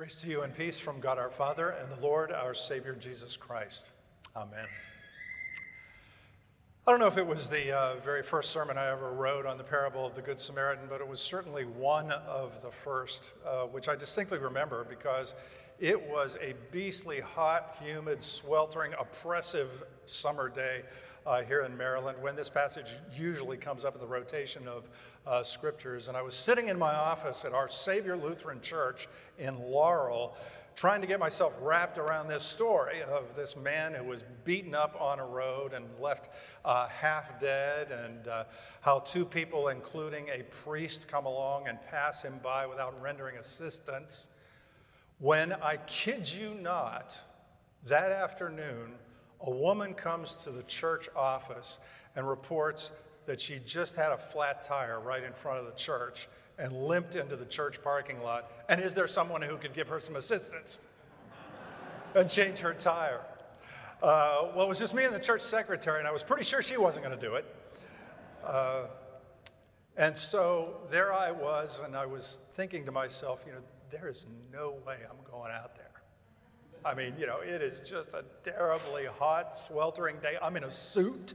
Grace to you and peace from God our Father and the Lord our Savior Jesus Christ. Amen. I don't know if it was the uh, very first sermon I ever wrote on the parable of the Good Samaritan, but it was certainly one of the first, uh, which I distinctly remember because it was a beastly, hot, humid, sweltering, oppressive summer day uh, here in Maryland when this passage usually comes up in the rotation of uh, scriptures. And I was sitting in my office at our Savior Lutheran Church in Laurel trying to get myself wrapped around this story of this man who was beaten up on a road and left uh, half dead, and uh, how two people, including a priest, come along and pass him by without rendering assistance. When I kid you not, that afternoon, a woman comes to the church office and reports that she just had a flat tire right in front of the church and limped into the church parking lot. And is there someone who could give her some assistance and change her tire? Uh, well, it was just me and the church secretary, and I was pretty sure she wasn't going to do it. Uh, and so there I was, and I was thinking to myself, you know, there is no way I'm going out there. I mean, you know, it is just a terribly hot, sweltering day. I'm in a suit.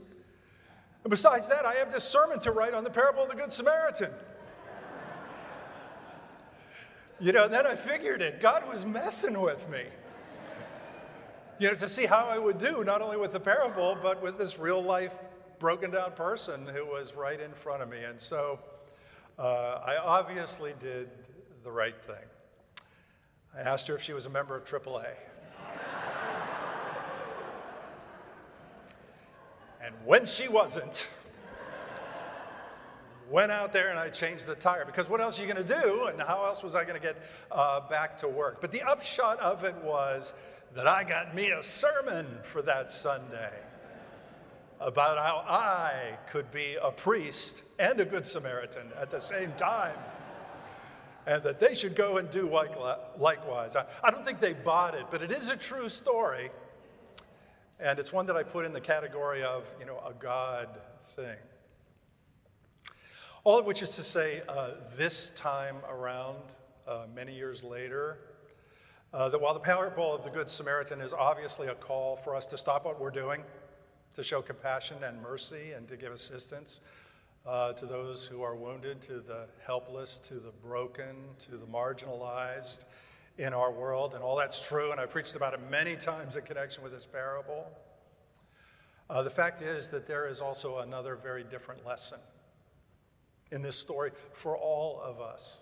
And besides that, I have this sermon to write on the parable of the Good Samaritan. You know, then I figured it. God was messing with me. You know, to see how I would do, not only with the parable, but with this real life broken down person who was right in front of me. And so uh, I obviously did the right thing. I asked her if she was a member of AAA. And when she wasn't, went out there and I changed the tire because what else are you going to do? And how else was I going to get uh, back to work? But the upshot of it was that I got me a sermon for that Sunday about how I could be a priest and a good Samaritan at the same time. And that they should go and do likewise. I, I don't think they bought it, but it is a true story. And it's one that I put in the category of, you know, a God thing. All of which is to say, uh, this time around, uh, many years later, uh, that while the parable of the Good Samaritan is obviously a call for us to stop what we're doing, to show compassion and mercy, and to give assistance uh, to those who are wounded, to the helpless, to the broken, to the marginalized in our world, and all that's true, and I preached about it many times in connection with this parable. Uh, the fact is that there is also another very different lesson in this story for all of us.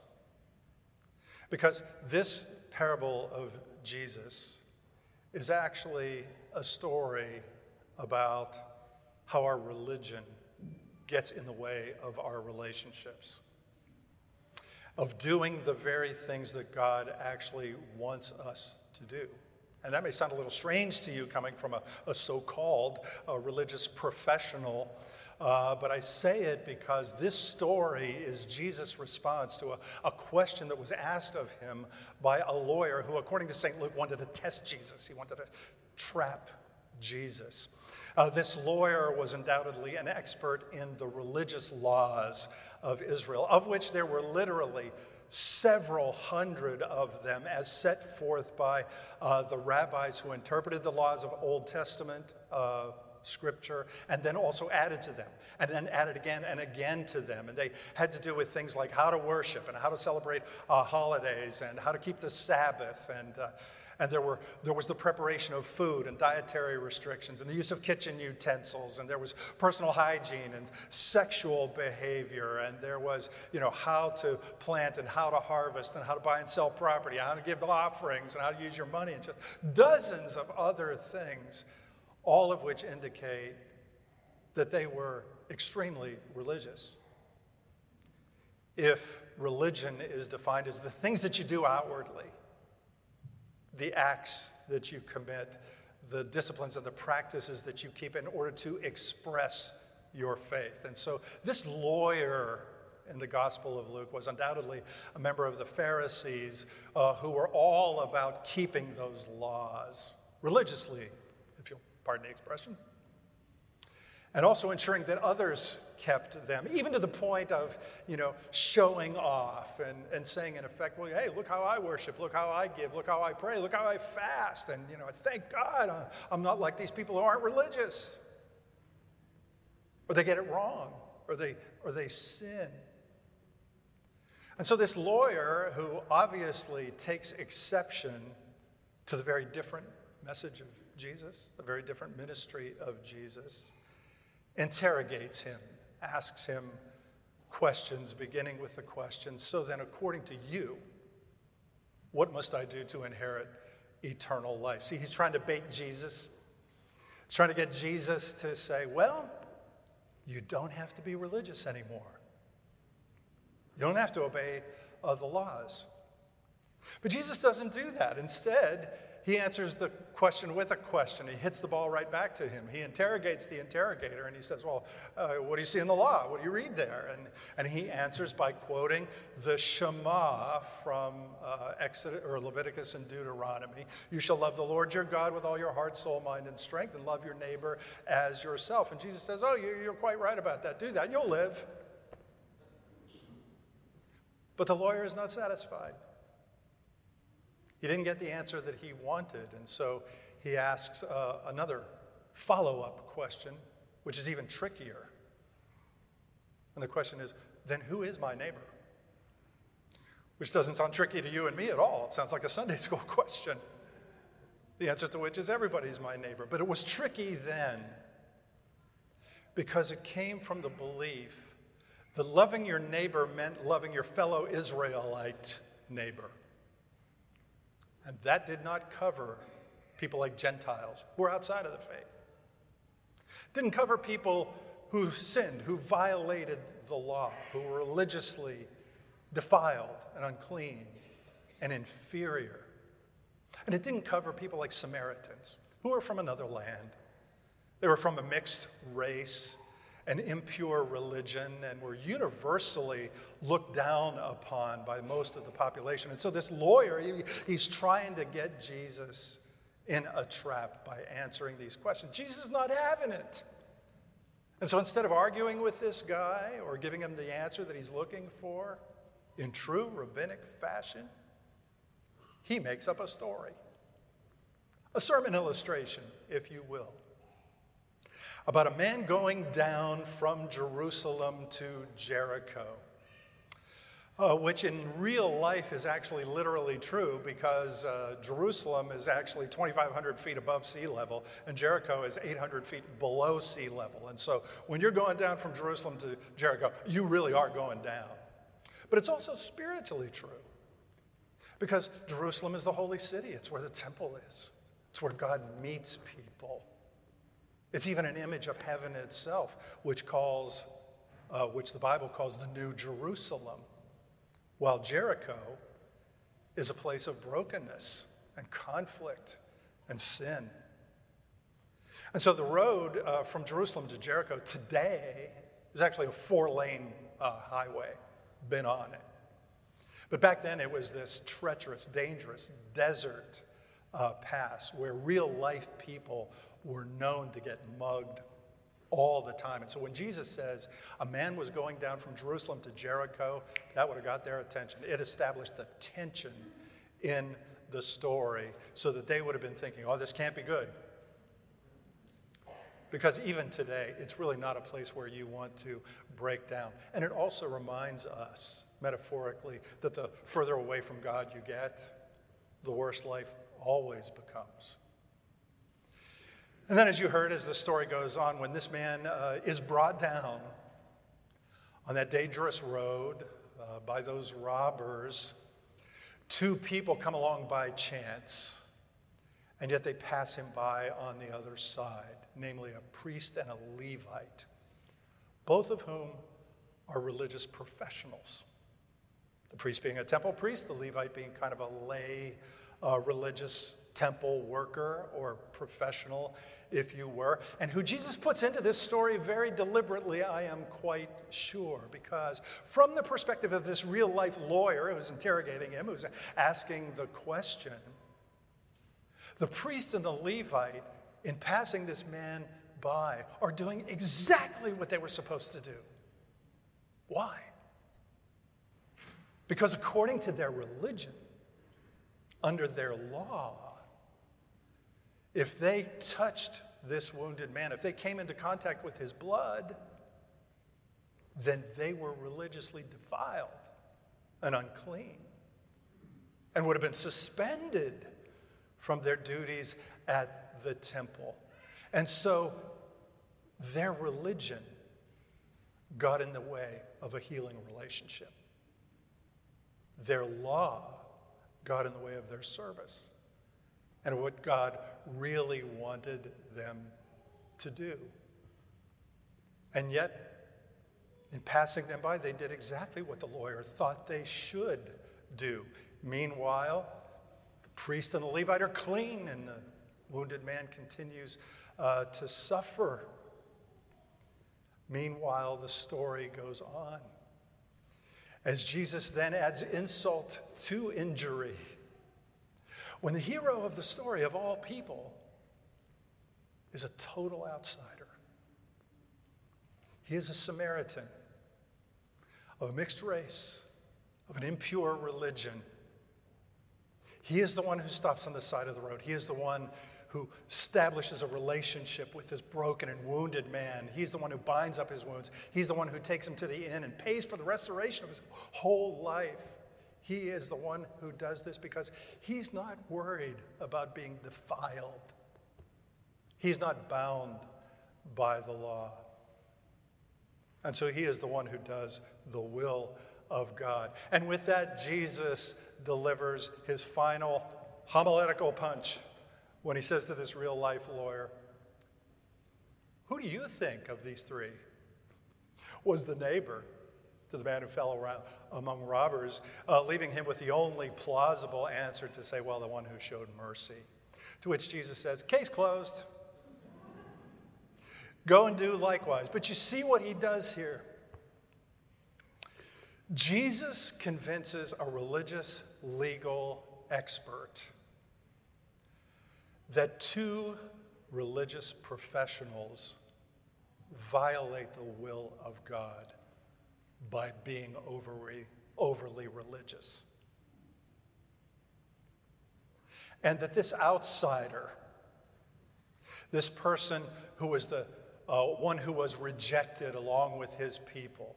Because this parable of Jesus is actually a story about how our religion gets in the way of our relationships, of doing the very things that God actually wants us to do. And that may sound a little strange to you coming from a, a so called religious professional uh, but I say it because this story is Jesus' response to a, a, question that was asked of him by a lawyer who, according to St. Luke, wanted to test Jesus. He wanted to trap Jesus. Uh, this lawyer was undoubtedly an expert in the religious laws of Israel, of which there were literally several hundred of them, as set forth by uh, the rabbis who interpreted the laws of Old Testament uh, scripture and then also added to them and then added again and again to them. And they had to do with things like how to worship and how to celebrate uh, holidays and how to keep the Sabbath. And, uh, and there, were, there was the preparation of food and dietary restrictions and the use of kitchen utensils and there was personal hygiene and sexual behavior and there was you know how to plant and how to harvest and how to buy and sell property how to give the offerings and how to use your money and just dozens of other things all of which indicate that they were extremely religious. If religion is defined as the things that you do outwardly, the acts that you commit, the disciplines and the practices that you keep in order to express your faith. And so this lawyer in the Gospel of Luke was undoubtedly a member of the Pharisees uh, who were all about keeping those laws religiously if you'll pardon the expression. And also ensuring that others kept them, even to the point of, you know, showing off and, and saying, in effect, well, hey, look how I worship, look how I give, look how I pray, look how I fast, and, you know, thank God uh, I'm not like these people who aren't religious. Or they get it wrong, or they, or they sin. And so, this lawyer, who obviously takes exception to the very different message of Jesus, the very different ministry of Jesus, interrogates him, asks him questions, beginning with the question So then, according to you, what must I do to inherit eternal life? See, he's trying to bait Jesus. He's trying to get Jesus to say, Well, you don't have to be religious anymore. You don't have to obey uh, the laws. But Jesus doesn't do that. Instead, he answers the question with a question. He hits the ball right back to him. He interrogates the interrogator and he says, Well, uh, what do you see in the law? What do you read there? And, and he answers by quoting the Shema from uh, Exodus, or Leviticus and Deuteronomy. You shall love the Lord your God with all your heart, soul, mind, and strength, and love your neighbor as yourself. And Jesus says, Oh, you're quite right about that. Do that, you'll live. But the lawyer is not satisfied. He didn't get the answer that he wanted, and so he asks uh, another follow up question, which is even trickier. And the question is then who is my neighbor? Which doesn't sound tricky to you and me at all. It sounds like a Sunday school question. The answer to which is everybody's my neighbor. But it was tricky then because it came from the belief that loving your neighbor meant loving your fellow Israelite neighbor. And that did not cover people like Gentiles who were outside of the faith. Didn't cover people who sinned, who violated the law, who were religiously defiled and unclean and inferior. And it didn't cover people like Samaritans, who were from another land. They were from a mixed race an impure religion and were universally looked down upon by most of the population. And so this lawyer, he, he's trying to get Jesus in a trap by answering these questions. Jesus is not having it. And so instead of arguing with this guy or giving him the answer that he's looking for in true rabbinic fashion, he makes up a story, a sermon illustration, if you will about a man going down from Jerusalem to Jericho. Uh, which in real life is actually literally true because uh, Jerusalem is actually 2,500 feet above sea level and Jericho is 800 feet below sea level. And so when you're going down from Jerusalem to Jericho, you really are going down. But it's also spiritually true because Jerusalem is the holy city, it's where the temple is, it's where God meets people. It's even an image of heaven itself, which calls, uh, which the Bible calls the New Jerusalem, while Jericho is a place of brokenness and conflict and sin. And so the road uh, from Jerusalem to Jericho today is actually a four lane uh, highway. Been on it. But back then it was this treacherous, dangerous desert uh, pass where real life people were known to get mugged all the time. And so when Jesus says a man was going down from Jerusalem to Jericho, that would have got their attention. It established the tension in the story so that they would have been thinking, oh, this can't be good. Because even today, it's really not a place where you want to break down. And it also reminds us, metaphorically, that the further away from God you get, the worse life always becomes. And then, as you heard, as the story goes on, when this man uh, is brought down on that dangerous road uh, by those robbers, two people come along by chance, and yet they pass him by on the other side, namely a priest and a Levite, both of whom are religious professionals. The priest being a temple priest, the Levite being kind of a lay uh, religious temple worker or professional, if you were, and who Jesus puts into this story very deliberately, I am quite sure, because from the perspective of this real life lawyer who's interrogating him, who's asking the question, the priest and the Levite, in passing this man by are doing exactly what they were supposed to do. Why? Because according to their religion, under their law, if they touched this wounded man, if they came into contact with his blood, then they were religiously defiled and unclean and would have been suspended from their duties at the temple. And so their religion got in the way of a healing relationship. Their law got in the way of their service and what God really wanted them to do. And yet, in passing them by, they did exactly what the lawyer thought they should do. Meanwhile, the priest and the Levite are clean, and the wounded man continues uh, to suffer. Meanwhile, the story goes on. As Jesus then adds insult to injury, when the hero of the story of all people is a total outsider, he is a Samaritan of a mixed race, of an impure religion. He is the one who stops on the side of the road. He is the one who establishes a relationship with this broken and wounded man. He's the one who binds up his wounds. He's the one who takes him to the inn and pays for the restoration of his whole life. He is the one who does this because he's not worried about being defiled. He's not bound by the law. And so he is the one who does the will of God. And with that, Jesus delivers his final homiletical punch when he says to this real life lawyer, Who do you think of these three? Was the neighbor to the man who fell around among robbers, uh, leaving him with the only plausible answer to say, Well, the one who showed mercy. To which Jesus says, Case closed. Go and do likewise. But you see what he does here. Jesus convinces a religious legal expert that two religious professionals violate the will of God by being overly, overly religious. And that this outsider, this person who was the uh, one who was rejected along with his people,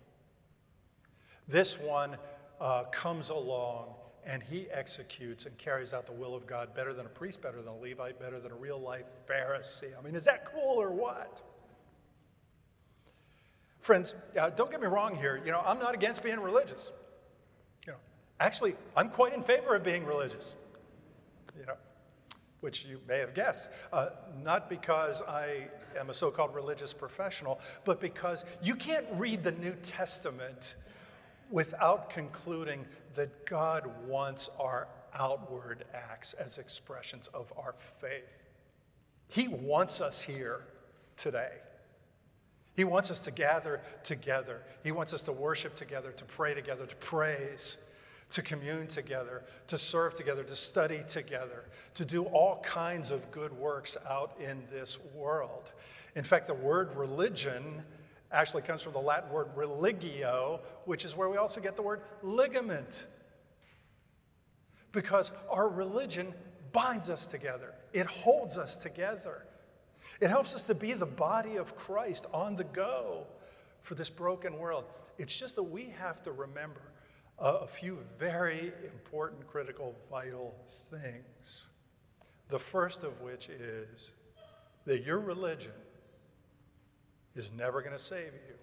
this one uh, comes along and he executes and carries out the will of God better than a priest, better than a Levite, better than a real life Pharisee. I mean, is that cool or what? Friends, uh, don't get me wrong here. You know, I'm not against being religious. You know, actually, I'm quite in favor of being religious. You know, which you may have guessed. Uh, not because I am a so called religious professional, but because you can't read the New Testament without concluding that God wants our outward acts as expressions of our faith. He wants us here today. He wants us to gather together. He wants us to worship together, to pray together, to praise, to commune together, to serve together, to study together, to do all kinds of good works out in this world. In fact, the word religion actually comes from the Latin word religio, which is where we also get the word ligament. Because our religion binds us together, it holds us together. It helps us to be the body of Christ on the go for this broken world. It's just that we have to remember a, a few very important, critical, vital things. The first of which is that your religion is never going to save you.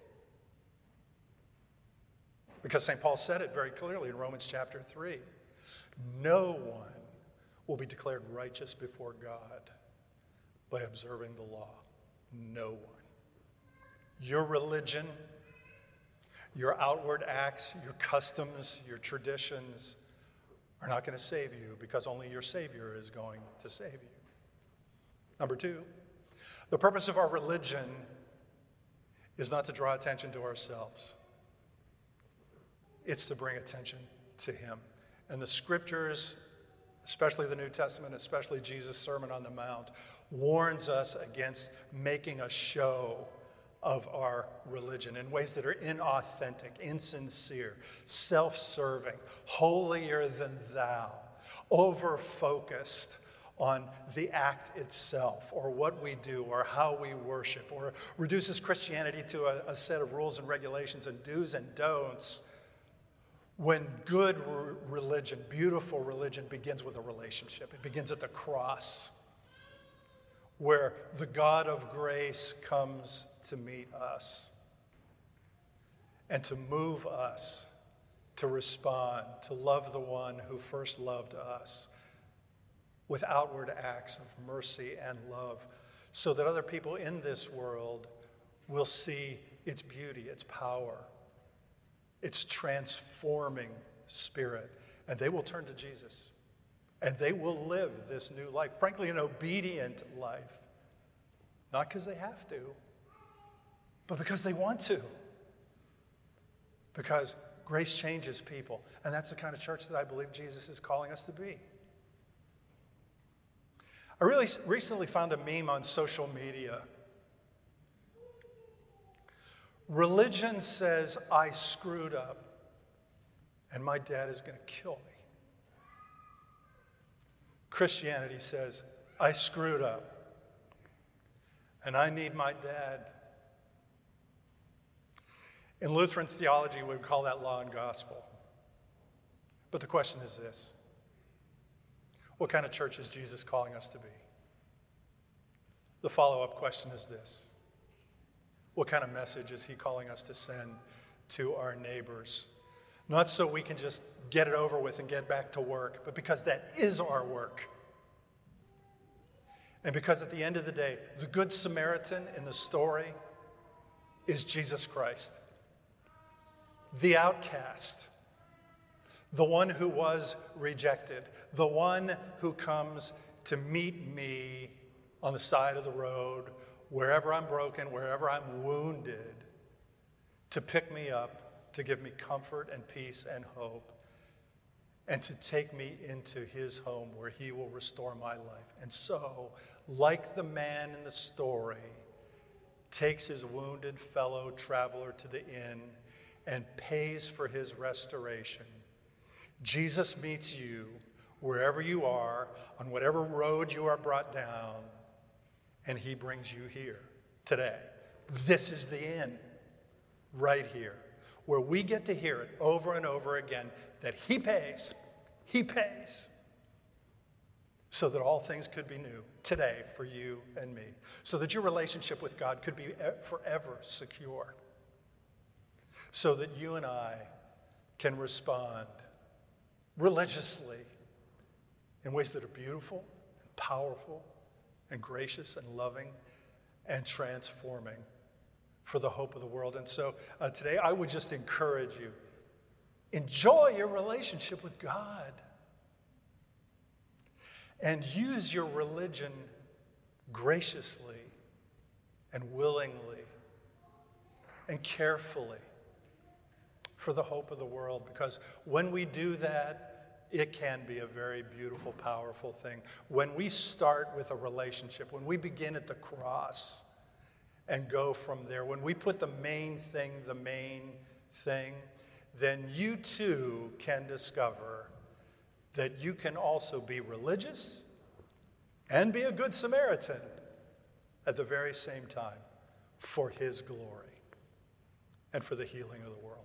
Because St. Paul said it very clearly in Romans chapter 3 no one will be declared righteous before God by observing the law. No one. Your religion, your outward acts, your customs, your traditions are not going to save you because only your Savior is going to save you. Number two, the purpose of our religion is not to draw attention to ourselves, it's to bring attention to Him. And the scriptures especially the New Testament, especially Jesus' Sermon on the Mount, warns us against making a show of our religion in ways that are inauthentic, insincere, self serving, holier than thou, over focused on the act itself or what we do or how we worship or reduces Christianity to a, a set of rules and regulations and do's and don'ts when good religion, beautiful religion, begins with a relationship. It begins at the cross where the God of grace comes to meet us and to move us to respond, to love the one who first loved us with outward acts of mercy and love, so that other people in this world will see its beauty, its power, its transforming spirit, and they will turn to Jesus. And they will live this new life, frankly, an obedient life. Not because they have to, but because they want to. Because grace changes people. And that's the kind of church that I believe Jesus is calling us to be. I really recently found a meme on social media. Religion says, I screwed up, and my dad is going to kill me. Christianity says, I screwed up, and I need my dad. In Lutheran theology, we would call that law and gospel. But the question is this what kind of church is Jesus calling us to be? The follow up question is this What kind of message is he calling us to send to our neighbors? Not so we can just get it over with and get back to work, but because that is our work. And because at the end of the day, the Good Samaritan in the story is Jesus Christ, the outcast the one who was rejected, the one who comes to meet me on the side of the road, wherever I'm broken, wherever I'm wounded, to pick me up, to give me comfort and peace and hope, and to take me into his home where he will restore my life. And so, like the man in the story, takes his wounded fellow traveler to the inn and pays for his restoration Jesus meets you wherever you are, on whatever road you are brought down, and he brings you here today. This is the end, right here, where we get to hear it over and over again that he pays, he pays, so that all things could be new today for you and me, so that your relationship with God could be forever secure, so that you and I can respond religiously in ways that are beautiful and powerful and gracious and loving and transforming for the hope of the world. And so uh, today I would just encourage you enjoy your relationship with God and use your religion graciously and willingly and carefully for the hope of the world. Because when we do that, it can be a very beautiful, powerful thing. When we start with a relationship, when we begin at the cross and go from there, when we put the main thing, the main thing, then you too can discover that you can also be religious and be a good Samaritan at the very same time for His glory and for the healing of the world.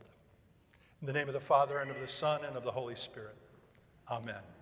In the name of the Father, and of the Son, and of the Holy Spirit. Amen.